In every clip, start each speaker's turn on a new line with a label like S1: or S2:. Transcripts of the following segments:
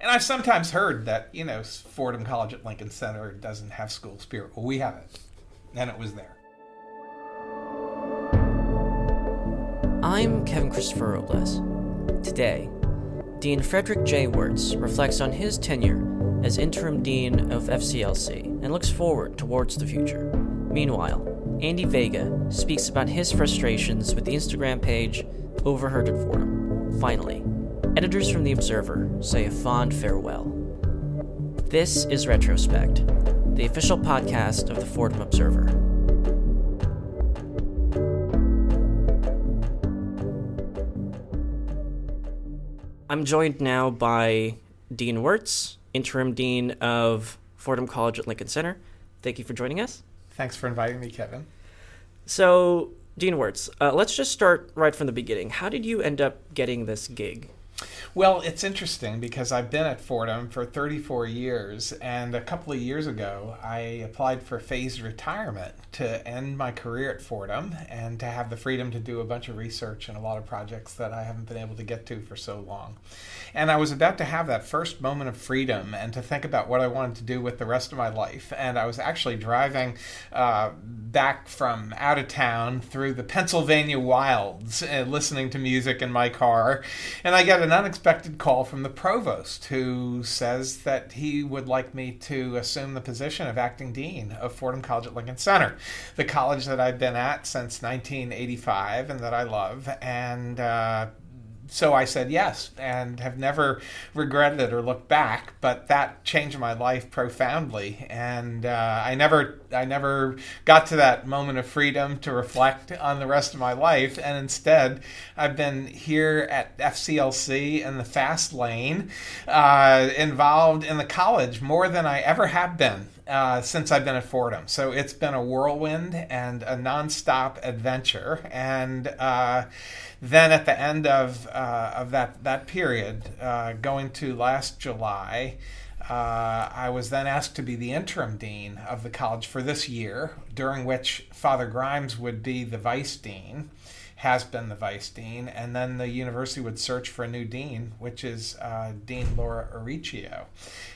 S1: And I've sometimes heard that, you know, Fordham College at Lincoln Center doesn't have school spirit. Well, we have it. And it was there.
S2: I'm Kevin Christopher Robles. Today, Dean Frederick J. Wertz reflects on his tenure as interim dean of FCLC and looks forward towards the future. Meanwhile, Andy Vega speaks about his frustrations with the Instagram page Overheard at Fordham. Finally, editors from The Observer say a fond farewell. This is Retrospect, the official podcast of the Fordham Observer. I'm joined now by Dean Wertz, interim dean of Fordham College at Lincoln Center. Thank you for joining us.
S1: Thanks for inviting me, Kevin.
S2: So, Dean Wertz, uh, let's just start right from the beginning. How did you end up getting this gig?
S1: Well, it's interesting because I've been at Fordham for 34 years, and a couple of years ago, I applied for phased retirement to end my career at Fordham and to have the freedom to do a bunch of research and a lot of projects that I haven't been able to get to for so long. And I was about to have that first moment of freedom and to think about what I wanted to do with the rest of my life. And I was actually driving uh, back from out of town through the Pennsylvania wilds, uh, listening to music in my car, and I got an unexpected call from the provost who says that he would like me to assume the position of acting dean of Fordham College at Lincoln Center, the college that I've been at since 1985 and that I love. And uh, so I said yes and have never regretted it or looked back. But that changed my life profoundly, and uh, I never, I never got to that moment of freedom to reflect on the rest of my life. And instead, I've been here at FCLC in the fast lane, uh, involved in the college more than I ever have been. Uh, since I've been at Fordham. So it's been a whirlwind and a nonstop adventure. And uh, then at the end of, uh, of that, that period, uh, going to last July, uh, I was then asked to be the interim dean of the college for this year, during which Father Grimes would be the vice dean has been the vice dean, and then the university would search for a new dean, which is uh, Dean Laura Auricchio.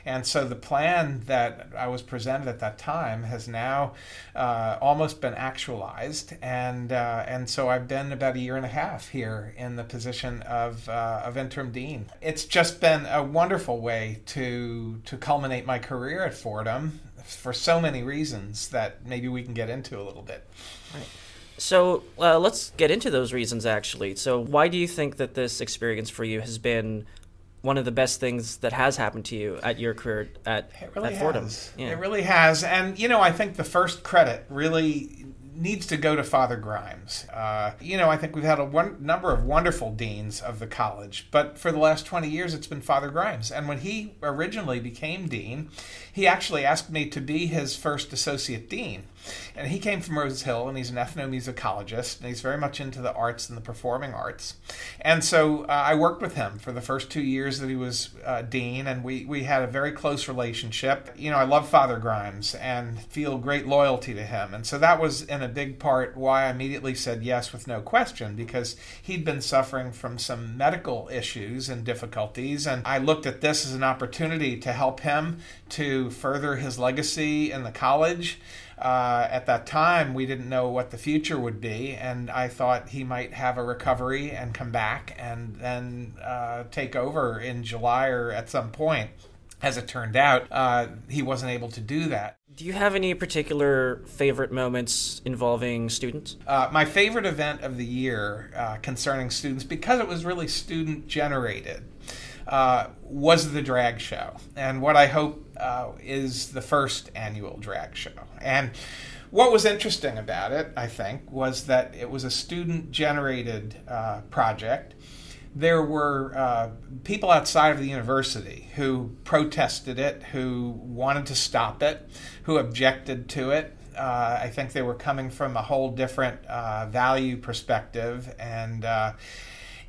S1: And so the plan that I was presented at that time has now uh, almost been actualized, and uh, and so I've been about a year and a half here in the position of uh, of interim dean. It's just been a wonderful way to to culminate my career at Fordham for so many reasons that maybe we can get into a little bit.
S2: Right. So uh, let's get into those reasons actually. So, why do you think that this experience for you has been one of the best things that has happened to you at your career at,
S1: it really
S2: at Fordham?
S1: Has. Yeah. It really has. And, you know, I think the first credit really needs to go to Father Grimes. Uh, you know, I think we've had a one, number of wonderful deans of the college, but for the last 20 years, it's been Father Grimes. And when he originally became dean, he actually asked me to be his first associate dean. And he came from Rose Hill, and he's an ethnomusicologist, and he's very much into the arts and the performing arts. And so uh, I worked with him for the first two years that he was uh, dean, and we, we had a very close relationship. You know, I love Father Grimes and feel great loyalty to him. And so that was in a big part why I immediately said yes with no question, because he'd been suffering from some medical issues and difficulties. And I looked at this as an opportunity to help him to further his legacy in the college. Uh, at that time, we didn't know what the future would be, and I thought he might have a recovery and come back and then uh, take over in July or at some point. As it turned out, uh, he wasn't able to do that.
S2: Do you have any particular favorite moments involving students?
S1: Uh, my favorite event of the year uh, concerning students, because it was really student generated, uh, was the drag show, and what I hope uh, is the first annual drag show. And what was interesting about it, I think, was that it was a student generated uh, project. There were uh, people outside of the university who protested it, who wanted to stop it, who objected to it. Uh, I think they were coming from a whole different uh, value perspective, and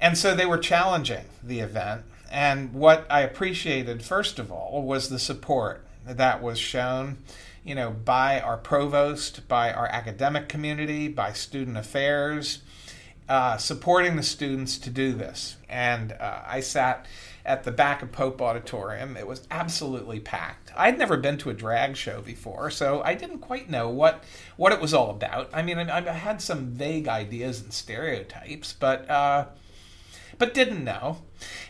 S1: and so they were challenging the event and what I appreciated, first of all, was the support that was shown, you know, by our provost, by our academic community, by student affairs, uh, supporting the students to do this. And uh, I sat at the back of Pope Auditorium. It was absolutely packed. I'd never been to a drag show before, so I didn't quite know what what it was all about. I mean, I, I had some vague ideas and stereotypes, but uh, but didn't know.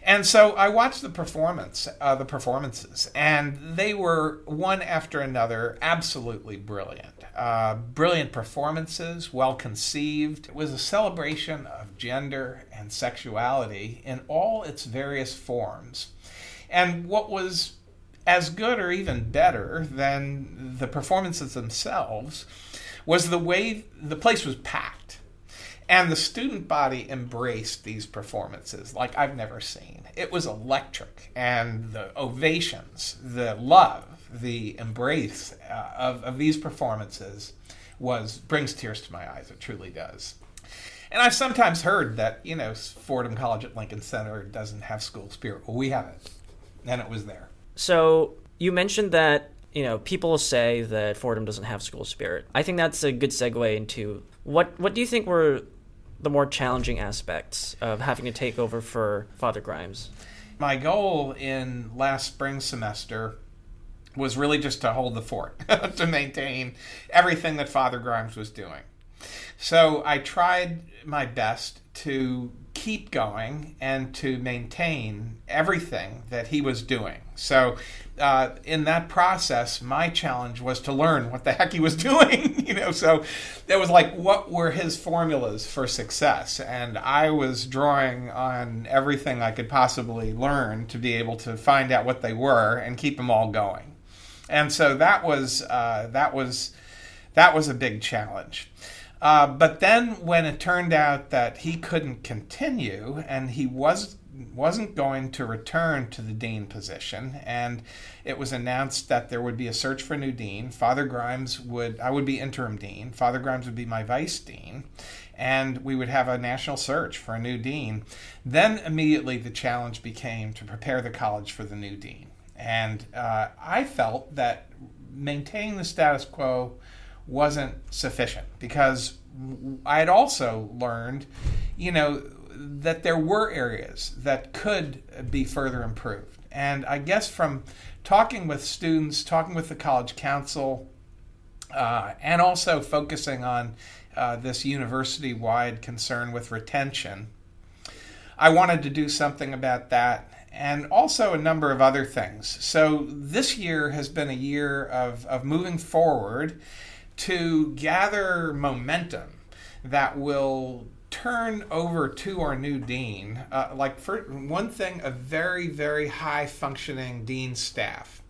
S1: And so I watched the performance, uh, the performances, and they were one after another absolutely brilliant. Uh, brilliant performances, well conceived. It was a celebration of gender and sexuality in all its various forms. And what was as good or even better than the performances themselves was the way the place was packed. And the student body embraced these performances like I've never seen. It was electric. And the ovations, the love, the embrace uh, of, of these performances was brings tears to my eyes. It truly does. And I've sometimes heard that, you know, Fordham College at Lincoln Center doesn't have school spirit. Well, we have it. And it was there.
S2: So you mentioned that, you know, people say that Fordham doesn't have school spirit. I think that's a good segue into what what do you think were the more challenging aspects of having to take over for Father Grimes?
S1: My goal in last spring semester was really just to hold the fort, to maintain everything that Father Grimes was doing. So I tried my best to keep going and to maintain everything that he was doing. So, uh, in that process, my challenge was to learn what the heck he was doing. you know, so that was like, what were his formulas for success? And I was drawing on everything I could possibly learn to be able to find out what they were and keep them all going. And so that was uh, that was that was a big challenge. Uh, but then when it turned out that he couldn't continue and he was wasn't going to return to the dean position and it was announced that there would be a search for a new dean father grimes would i would be interim dean father grimes would be my vice dean and we would have a national search for a new dean. Then immediately the challenge became to prepare the college for the new dean. And uh, i felt that maintaining the status quo wasn't sufficient because I had also learned, you know, that there were areas that could be further improved. And I guess from talking with students, talking with the college council, uh, and also focusing on uh, this university wide concern with retention, I wanted to do something about that and also a number of other things. So this year has been a year of, of moving forward to gather momentum that will turn over to our new dean. Uh, like for one thing, a very very high functioning dean staff.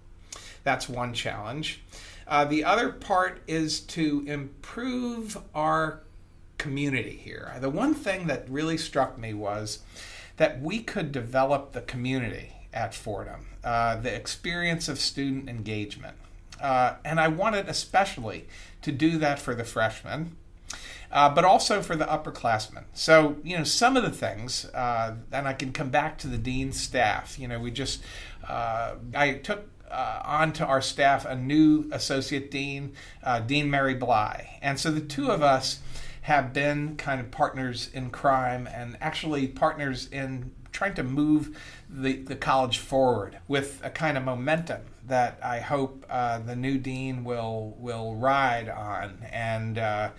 S1: That's one challenge. Uh, the other part is to improve our community here. The one thing that really struck me was that we could develop the community at Fordham, uh, the experience of student engagement. Uh, and I wanted especially to do that for the freshmen. Uh, but also for the upperclassmen. So, you know, some of the things, uh, and I can come back to the dean's staff. You know, we just, uh, I took uh, onto our staff a new associate dean, uh, Dean Mary Bly. And so the two of us have been kind of partners in crime and actually partners in trying to move the, the college forward with a kind of momentum that I hope uh, the new dean will will ride on, and, uh,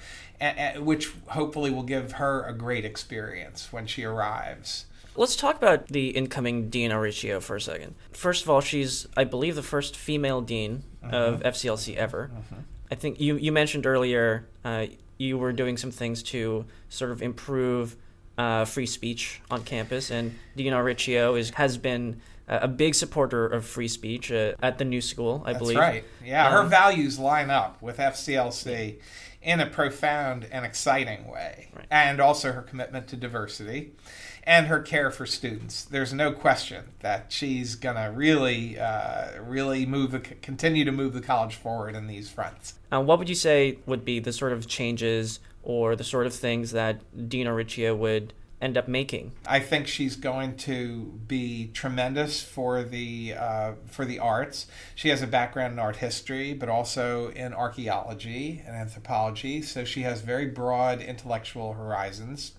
S1: which hopefully will give her a great experience when she arrives.
S2: Let's talk about the incoming Dean Riccio for a second. First of all, she's, I believe, the first female dean uh-huh. of FCLC ever. Uh-huh. I think you, you mentioned earlier uh, you were doing some things to sort of improve uh, free speech on campus, and Dean Riccio is has been a big supporter of free speech uh, at the new school, I believe.
S1: That's
S2: believe.
S1: right. Yeah, um, her values line up with FCLC in a profound and exciting way, right. and also her commitment to diversity and her care for students. There's no question that she's gonna really, uh, really move the, continue to move the college forward in these fronts.
S2: Uh, what would you say would be the sort of changes or the sort of things that Dean Riccio would end up making?
S1: I think she's going to be tremendous for the uh, for the arts. She has a background in art history, but also in archaeology and anthropology, so she has very broad intellectual horizons.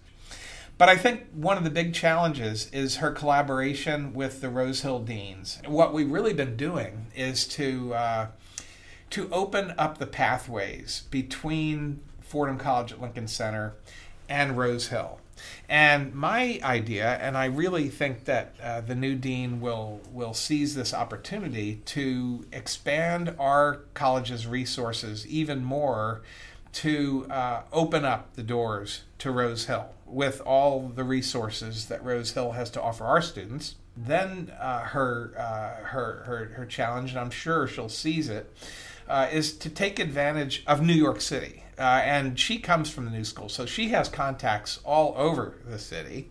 S1: But I think one of the big challenges is her collaboration with the Rose Hill Deans. What we've really been doing is to uh, to open up the pathways between Fordham College at Lincoln Center and Rose Hill. And my idea, and I really think that uh, the new dean will will seize this opportunity to expand our college's resources even more to uh, open up the doors to Rose Hill with all the resources that Rose Hill has to offer our students. Then uh, her, uh, her her her challenge, and I'm sure she'll seize it, uh, is to take advantage of New York City uh, and she comes from the new school, so she has contacts all over the city.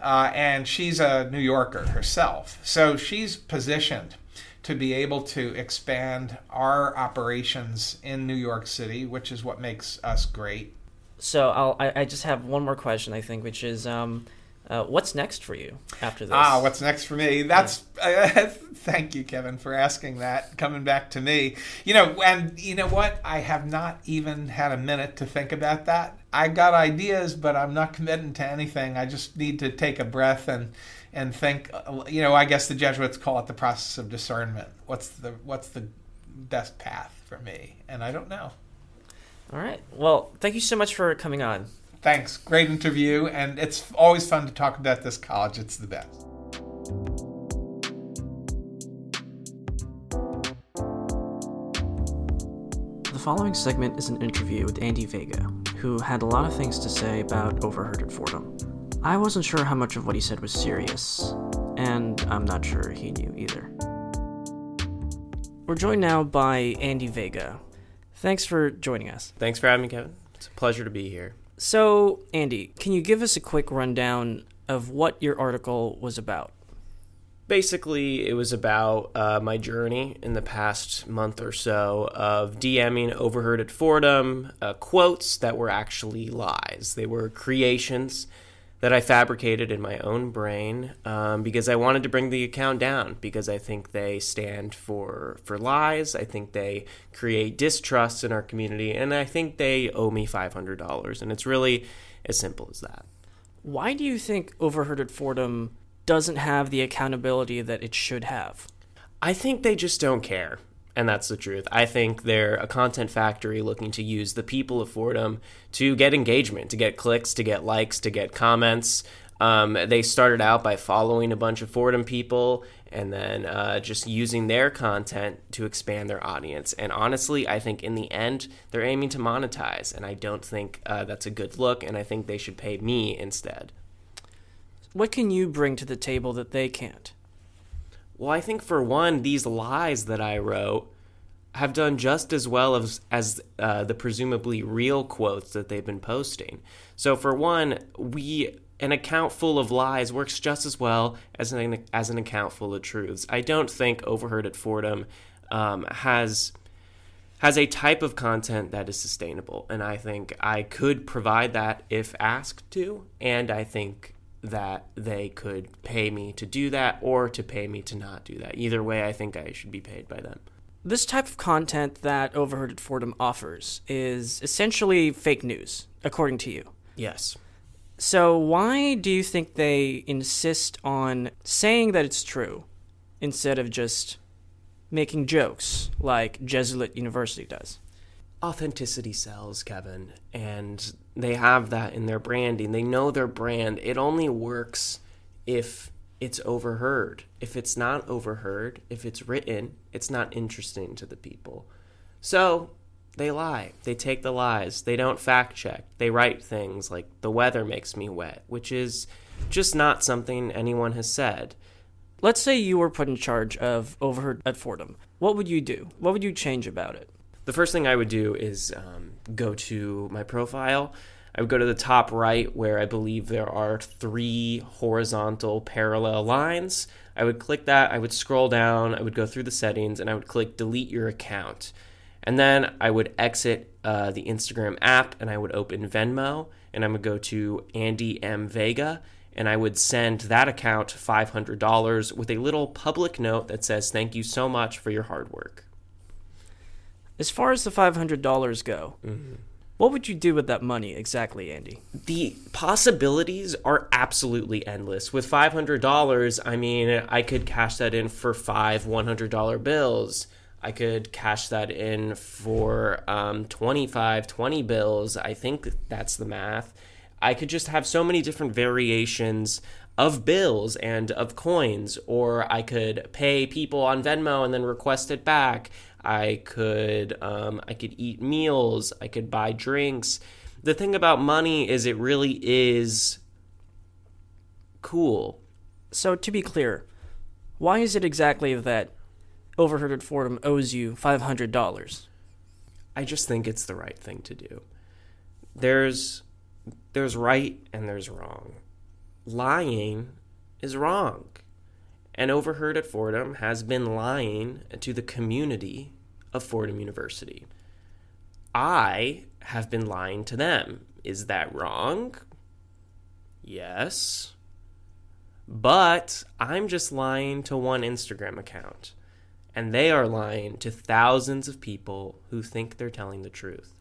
S1: Uh, and she's a New Yorker herself, so she's positioned to be able to expand our operations in New York City, which is what makes us great.
S2: So I'll, I, I just have one more question, I think, which is um, uh, what's next for you after this?
S1: Ah, what's next for me? That's yeah. uh, thank you, Kevin, for asking that. Coming back to me, you know, and you know what? I have not even had a minute to think about that. I got ideas, but I'm not committing to anything. I just need to take a breath and and think. Uh, you know, I guess the Jesuits call it the process of discernment. What's the what's the best path for me? And I don't know.
S2: All right. Well, thank you so much for coming on.
S1: Thanks. Great interview. And it's always fun to talk about this college. It's the best.
S2: The following segment is an interview with Andy Vega, who had a lot of things to say about Overheard at Fordham. I wasn't sure how much of what he said was serious, and I'm not sure he knew either. We're joined now by Andy Vega. Thanks for joining us.
S3: Thanks for having me, Kevin. It's a pleasure to be here.
S2: So, Andy, can you give us a quick rundown of what your article was about?
S3: Basically, it was about uh, my journey in the past month or so of DMing overheard at Fordham uh, quotes that were actually lies. They were creations that I fabricated in my own brain um, because I wanted to bring the account down because I think they stand for for lies. I think they create distrust in our community, and I think they owe me five hundred dollars. And it's really as simple as that.
S2: Why do you think Overheard at Fordham doesn't have the accountability that it should have?
S3: I think they just don't care and that's the truth. I think they're a content factory looking to use the people of Fordham to get engagement, to get clicks, to get likes, to get comments. Um, they started out by following a bunch of Fordham people and then uh, just using their content to expand their audience. And honestly, I think in the end, they're aiming to monetize, and I don't think uh, that's a good look, and I think they should pay me instead.
S2: What can you bring to the table that they can't?
S3: Well, I think for one, these lies that I wrote have done just as well as as uh, the presumably real quotes that they've been posting. So for one, we an account full of lies works just as well as an as an account full of truths. I don't think Overheard at Fordham um, has has a type of content that is sustainable, and I think I could provide that if asked to, and I think that they could pay me to do that or to pay me to not do that. Either way, I think I should be paid by them.
S2: This type of content that Overheard at Fordham offers is essentially fake news, according to you.
S3: Yes.
S2: So, why do you think they insist on saying that it's true instead of just making jokes like Jesuit University does?
S3: Authenticity sells, Kevin, and they have that in their branding. They know their brand. It only works if it's overheard. If it's not overheard, if it's written, it's not interesting to the people. So they lie. They take the lies. They don't fact check. They write things like, the weather makes me wet, which is just not something anyone has said.
S2: Let's say you were put in charge of Overheard at Fordham. What would you do? What would you change about it?
S3: The first thing I would do is um, go to my profile. I would go to the top right where I believe there are three horizontal parallel lines. I would click that, I would scroll down, I would go through the settings, and I would click delete your account. And then I would exit uh, the Instagram app and I would open Venmo and I would go to Andy M. Vega and I would send that account $500 with a little public note that says, Thank you so much for your hard work.
S2: As far as the $500 go, mm-hmm. What would you do with that money exactly, Andy?
S3: The possibilities are absolutely endless. With $500, I mean, I could cash that in for five $100 bills. I could cash that in for um, 25, 20 bills. I think that's the math. I could just have so many different variations of bills and of coins, or I could pay people on Venmo and then request it back. I could um, I could eat meals. I could buy drinks. The thing about money is it really is cool.
S2: So to be clear, why is it exactly that Overheard Fordham owes you five hundred dollars?
S3: I just think it's the right thing to do. There's there's right and there's wrong. Lying is wrong. And Overheard at Fordham has been lying to the community of Fordham University. I have been lying to them. Is that wrong? Yes. But I'm just lying to one Instagram account. And they are lying to thousands of people who think they're telling the truth.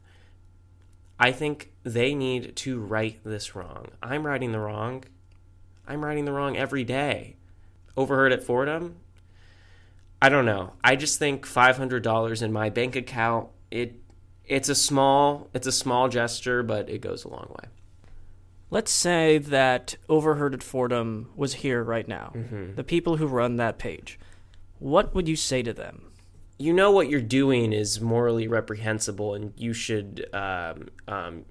S3: I think they need to right this wrong. I'm righting the wrong. I'm righting the wrong every day. Overheard at Fordham? I don't know. I just think $500 in my bank account, it it's a small it's a small gesture, but it goes a long way.
S2: Let's say that Overheard at Fordham was here right now.
S3: Mm-hmm.
S2: The people who run that page. What would you say to them?
S3: you know what you're doing is morally reprehensible, and you should um, um,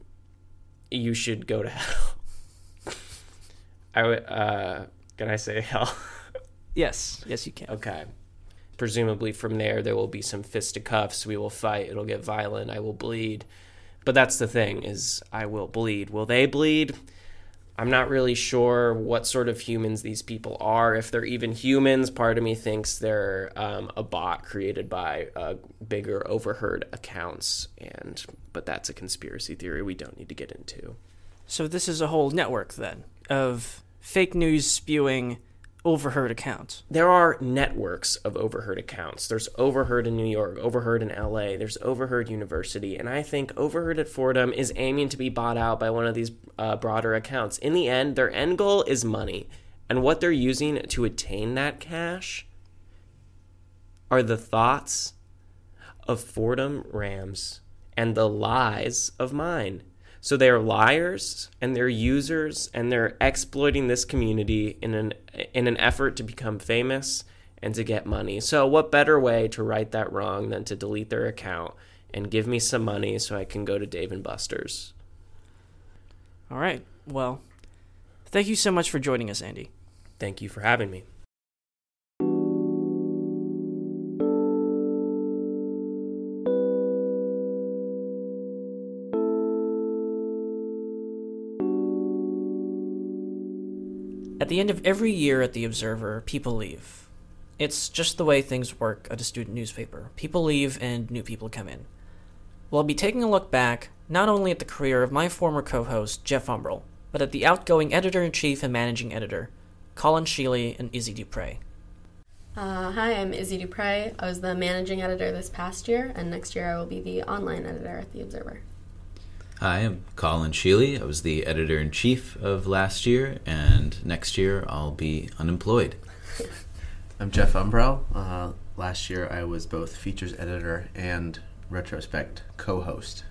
S3: you should go to hell. I would. Uh, can I say hell?
S2: Yes, yes, you can.
S3: okay. Presumably, from there there will be some fisticuffs. We will fight. It'll get violent. I will bleed. But that's the thing: is I will bleed. Will they bleed? I'm not really sure what sort of humans these people are. If they're even humans, part of me thinks they're um, a bot created by uh, bigger overheard accounts. And but that's a conspiracy theory we don't need to get into.
S2: So this is a whole network then of fake news spewing overheard accounts.
S3: There are networks of overheard accounts. There's Overheard in New York, Overheard in LA, there's Overheard University, and I think Overheard at Fordham is aiming to be bought out by one of these uh, broader accounts. In the end, their end goal is money, and what they're using to attain that cash are the thoughts of Fordham Rams and the lies of mine. So they're liars and they're users and they're exploiting this community in an in an effort to become famous and to get money. So what better way to right that wrong than to delete their account and give me some money so I can go to Dave and Buster's.
S2: All right. Well, thank you so much for joining us, Andy.
S3: Thank you for having me.
S2: At the end of every year at The Observer, people leave. It's just the way things work at a student newspaper. People leave and new people come in. Well, be taking a look back not only at the career of my former co host, Jeff Umbrell, but at the outgoing editor in chief and managing editor, Colin Sheely and Izzy Dupre.
S4: Uh, hi, I'm Izzy Dupre. I was the managing editor this past year, and next year I will be the online editor at The Observer.
S5: Hi, I'm Colin Sheely. I was the editor in chief of last year, and next year I'll be unemployed.
S6: I'm Jeff Umbrell. Uh, last year I was both features editor and retrospect co host.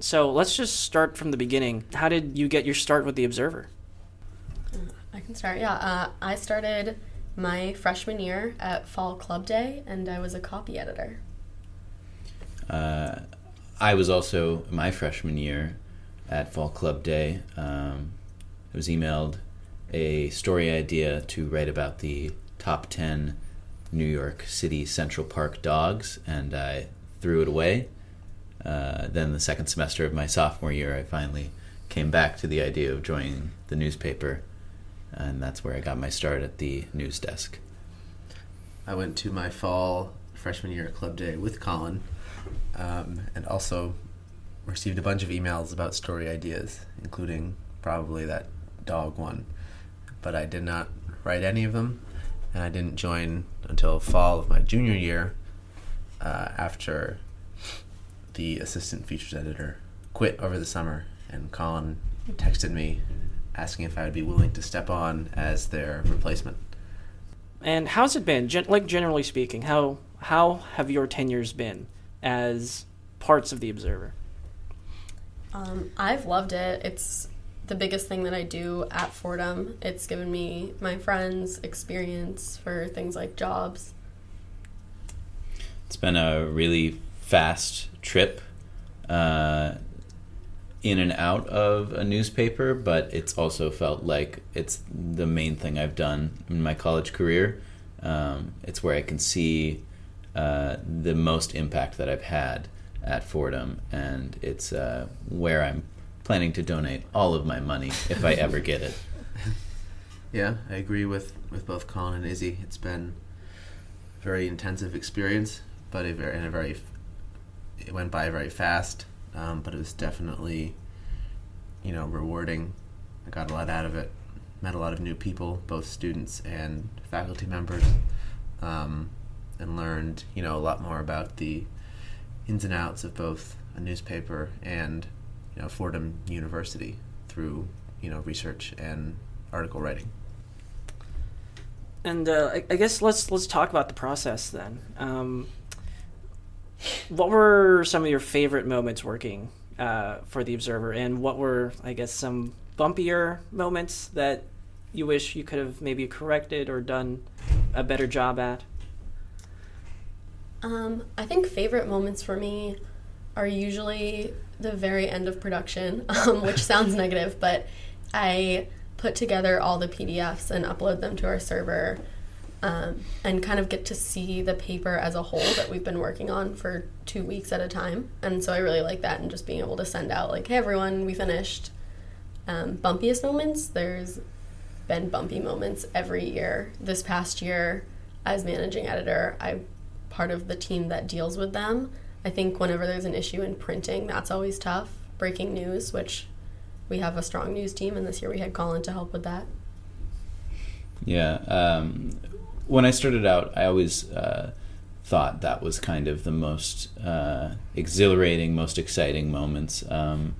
S2: So let's just start from the beginning. How did you get your start with The Observer?
S4: I can start, yeah. Uh, I started my freshman year at Fall Club Day, and I was a copy editor.
S5: Uh, I was also my freshman year at Fall Club Day. Um, I was emailed a story idea to write about the top 10 New York City Central Park dogs, and I threw it away. Uh, then, the second semester of my sophomore year, I finally came back to the idea of joining the newspaper, and that's where I got my start at the news desk.
S6: I went to my fall freshman year at Club Day with Colin, um, and also received a bunch of emails about story ideas, including probably that dog one. But I did not write any of them, and I didn't join until fall of my junior year uh, after the assistant features editor quit over the summer, and Colin texted me asking if I would be willing to step on as their replacement.
S2: And how's it been? Gen- like generally speaking, how how have your tenures been as parts of the Observer?
S4: Um, I've loved it. It's the biggest thing that I do at Fordham. It's given me my friends experience for things like jobs.
S5: It's been a really fast trip uh, in and out of a newspaper, but it's also felt like it's the main thing I've done in my college career. Um, it's where I can see uh, the most impact that I've had at Fordham, and it's uh, where I'm planning to donate all of my money if I ever get it.
S6: Yeah, I agree with, with both Colin and Izzy. It's been a very intensive experience, but a very, and a very it went by very fast. Um, but it was definitely, you know, rewarding. I got a lot out of it. Met a lot of new people, both students and faculty members, um, and learned, you know, a lot more about the ins and outs of both a newspaper and, you know, Fordham University through, you know, research and article writing.
S2: And uh, I, I guess let's let's talk about the process then. Um, what were some of your favorite moments working uh, for the Observer, and what were, I guess, some bumpier moments that you wish you could have maybe corrected or done a better job at?
S4: Um, I think favorite moments for me are usually the very end of production, um, which sounds negative, but I put together all the PDFs and upload them to our server um, and kind of get to see the paper as a whole that we've been working on for two weeks at a time. And so I really like that and just being able to send out, like, hey, everyone, we finished. Um, bumpiest moments, there's been bumpy moments every year. This past year, as managing editor, I'm part of the team that deals with them. I think whenever there's an issue in printing, that's always tough. Breaking news, which we have a strong news team, and this year we had Colin to help with that.
S5: Yeah. Um, when I started out, I always uh, thought that was kind of the most uh, exhilarating, most exciting moments. Um,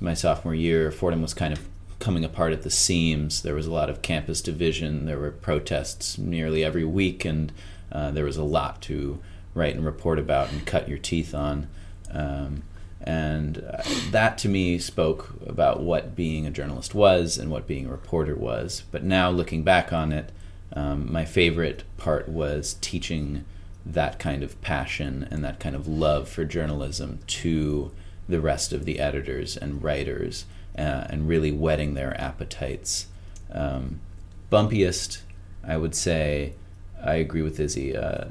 S5: my sophomore year, Fordham was kind of coming apart at the seams. There was a lot of campus division. There were protests nearly every week, and uh, there was a lot to write and report about and cut your teeth on. Um, and uh, that to me spoke about what being a journalist was and what being a reporter was. But now looking back on it, um, my favorite part was teaching that kind of passion and that kind of love for journalism to the rest of the editors and writers uh, and really whetting their appetites. Um, bumpiest, I would say, I agree with Izzy. Uh,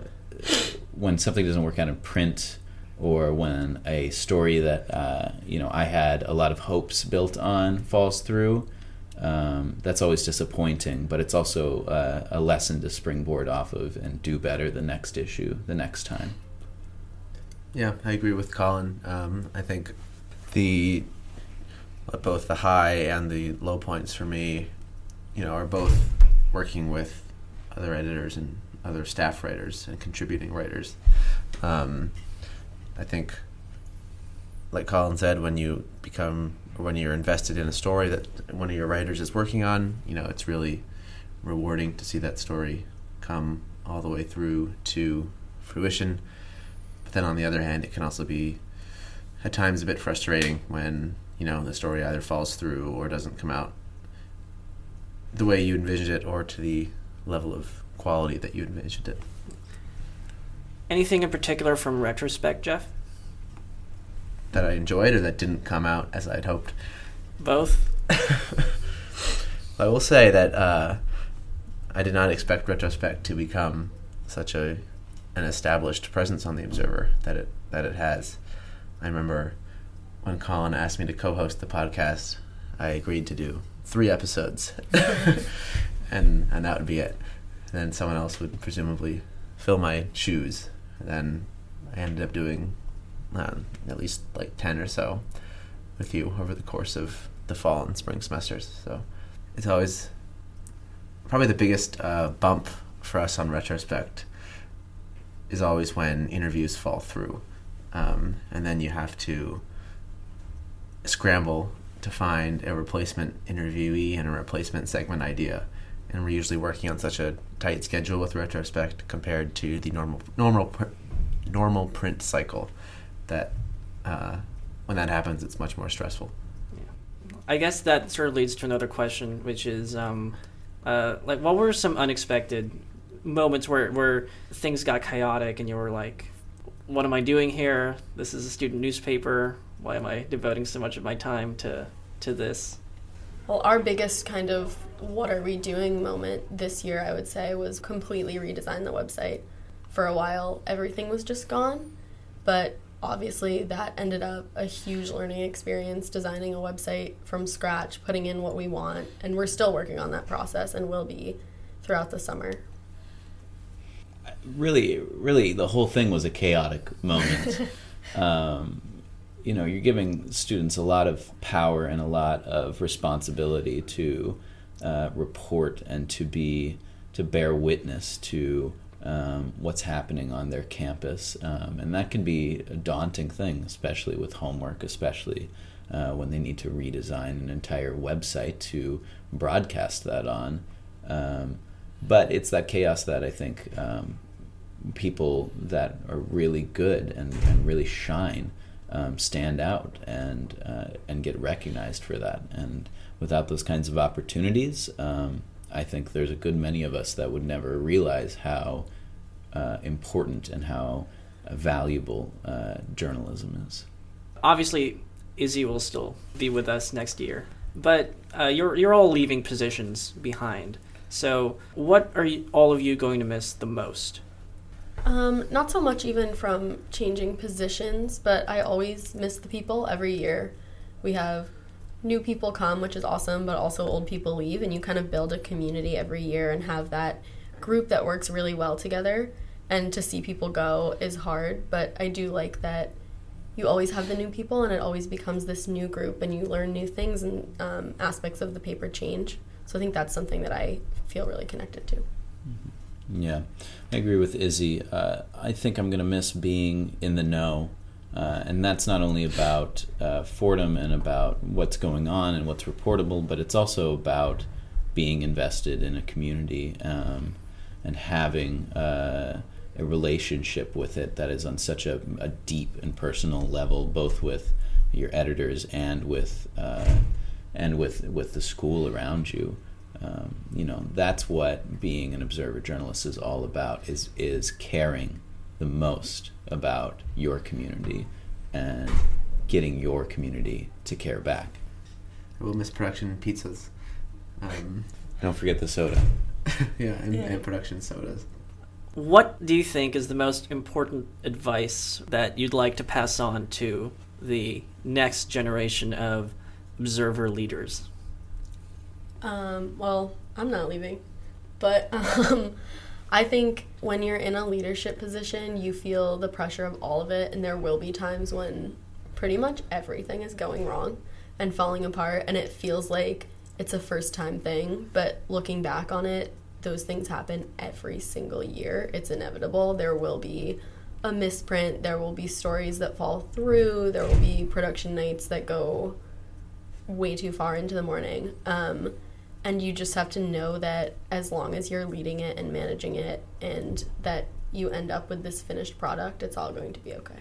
S5: when something doesn't work out in print, or when a story that uh, you know I had a lot of hopes built on falls through, um, that's always disappointing. But it's also uh, a lesson to springboard off of and do better the next issue, the next time.
S6: Yeah, I agree with Colin. Um, I think the both the high and the low points for me, you know, are both working with other editors and other staff writers and contributing writers. Um, I think, like Colin said, when you become when you're invested in a story that one of your writers is working on, you know, it's really rewarding to see that story come all the way through to fruition. But then on the other hand, it can also be at times a bit frustrating when, you know, the story either falls through or doesn't come out the way you envisioned it or to the level of quality that you envisioned it.
S2: Anything in particular from retrospect, Jeff?
S6: That I enjoyed or that didn't come out as I'd hoped?
S2: Both.
S6: I will say that uh, I did not expect retrospect to become such a an established presence on the Observer that it that it has. I remember when Colin asked me to co-host the podcast, I agreed to do three episodes, and and that would be it. Then someone else would presumably fill my shoes. And then I ended up doing um, at least like ten or so with you over the course of the fall and spring semesters. So it's always probably the biggest uh, bump for us on retrospect is always when interviews fall through, um, and then you have to scramble to find a replacement interviewee and a replacement segment idea. And we're usually working on such a tight schedule with retrospect compared to the normal normal pr- normal print cycle that uh, when that happens, it's much more stressful. yeah.
S2: I guess that sort of leads to another question, which is, um, uh, like, what were some unexpected moments where where things got chaotic and you were like, "What am I doing here? This is a student newspaper. Why am I devoting so much of my time to to this?"
S4: Well, our biggest kind of what are we doing moment this year, I would say, was completely redesign the website. For a while, everything was just gone, but obviously that ended up a huge learning experience designing a website from scratch, putting in what we want, and we're still working on that process and will be throughout the summer.
S5: Really, really, the whole thing was a chaotic moment. um, you know, you're giving students a lot of power and a lot of responsibility to uh, report and to be to bear witness to um, what's happening on their campus, um, and that can be a daunting thing, especially with homework, especially uh, when they need to redesign an entire website to broadcast that on. Um, but it's that chaos that I think um, people that are really good and, and really shine um, stand out and uh, and get recognized for that. And without those kinds of opportunities, um, I think there's a good many of us that would never realize how uh, important and how uh, valuable uh, journalism is.
S2: Obviously, Izzy will still be with us next year, but uh, you're you're all leaving positions behind. So, what are you, all of you going to miss the most?
S4: Um, not so much even from changing positions, but I always miss the people every year. We have new people come, which is awesome, but also old people leave, and you kind of build a community every year and have that group that works really well together. And to see people go is hard, but I do like that you always have the new people, and it always becomes this new group, and you learn new things and um, aspects of the paper change. So I think that's something that I feel really connected to.
S5: Yeah, I agree with Izzy. Uh, I think I'm going to miss being in the know. Uh, and that's not only about uh, Fordham and about what's going on and what's reportable, but it's also about being invested in a community um, and having uh, a relationship with it that is on such a, a, deep and personal level, both with your editors and with uh, and with with the school around you. Um, you know, that's what being an observer journalist is all about is is caring the most about your community and getting your community to care back.
S6: I will miss production pizzas. Um,
S5: Don't forget the soda.
S6: yeah, and, yeah. and production sodas.
S2: What do you think is the most important advice that you'd like to pass on to the next generation of observer leaders?
S4: Um, well, I'm not leaving, but um, I think when you're in a leadership position, you feel the pressure of all of it, and there will be times when pretty much everything is going wrong and falling apart, and it feels like it's a first time thing. But looking back on it, those things happen every single year. It's inevitable. There will be a misprint, there will be stories that fall through, there will be production nights that go way too far into the morning. Um, and you just have to know that as long as you're leading it and managing it and that you end up with this finished product it's all going to be okay.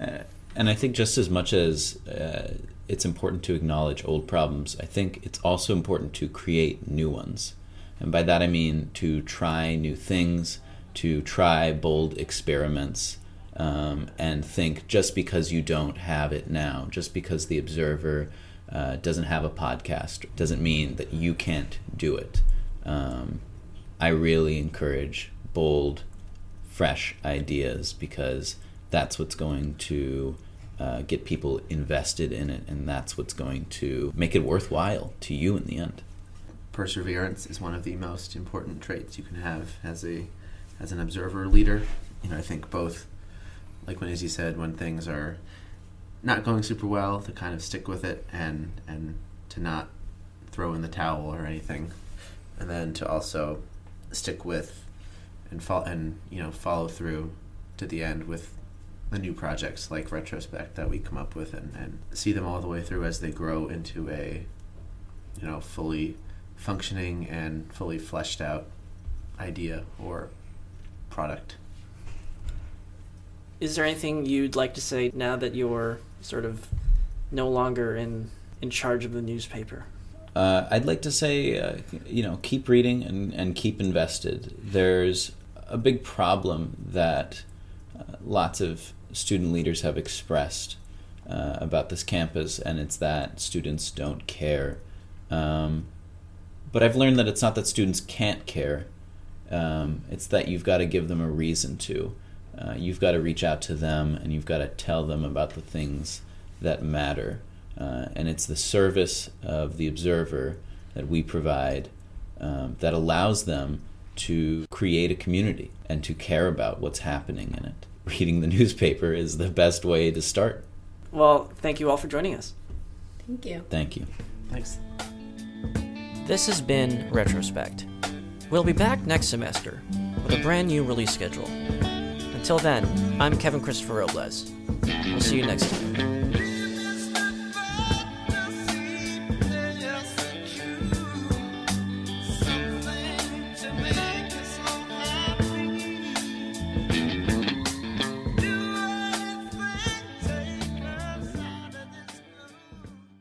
S5: Uh, and i think just as much as uh, it's important to acknowledge old problems i think it's also important to create new ones. And by that i mean to try new things to try bold experiments um, and think just because you don't have it now just because the observer uh, doesn't have a podcast doesn't mean that you can't do it. Um, I really encourage bold, fresh ideas because that's what's going to uh, get people invested in it, and that's what's going to make it worthwhile to you in the end.
S6: Perseverance is one of the most important traits you can have as a as an observer leader. You know, I think both, like when Izzy said, when things are not going super well to kind of stick with it and and to not throw in the towel or anything, and then to also stick with and follow and you know follow through to the end with the new projects like Retrospect that we come up with and, and see them all the way through as they grow into a, you know, fully functioning and fully fleshed out idea or product.
S2: Is there anything you'd like to say now that you're sort of no longer in in charge of the newspaper?
S5: Uh, I'd like to say, uh, you know, keep reading and, and keep invested. There's a big problem that uh, lots of student leaders have expressed uh, about this campus, and it's that students don't care. Um, but I've learned that it's not that students can't care, um, it's that you've got to give them a reason to. Uh, you've got to reach out to them and you've got to tell them about the things that matter. Uh, and it's the service of the observer that we provide um, that allows them to create a community and to care about what's happening in it. Reading the newspaper is the best way to start.
S2: Well, thank you all for joining us.
S4: Thank you.
S5: Thank you.
S6: Thanks.
S2: This has been Retrospect. We'll be back next semester with a brand new release schedule. Until then, I'm Kevin Christopher Robles. We'll see you next time.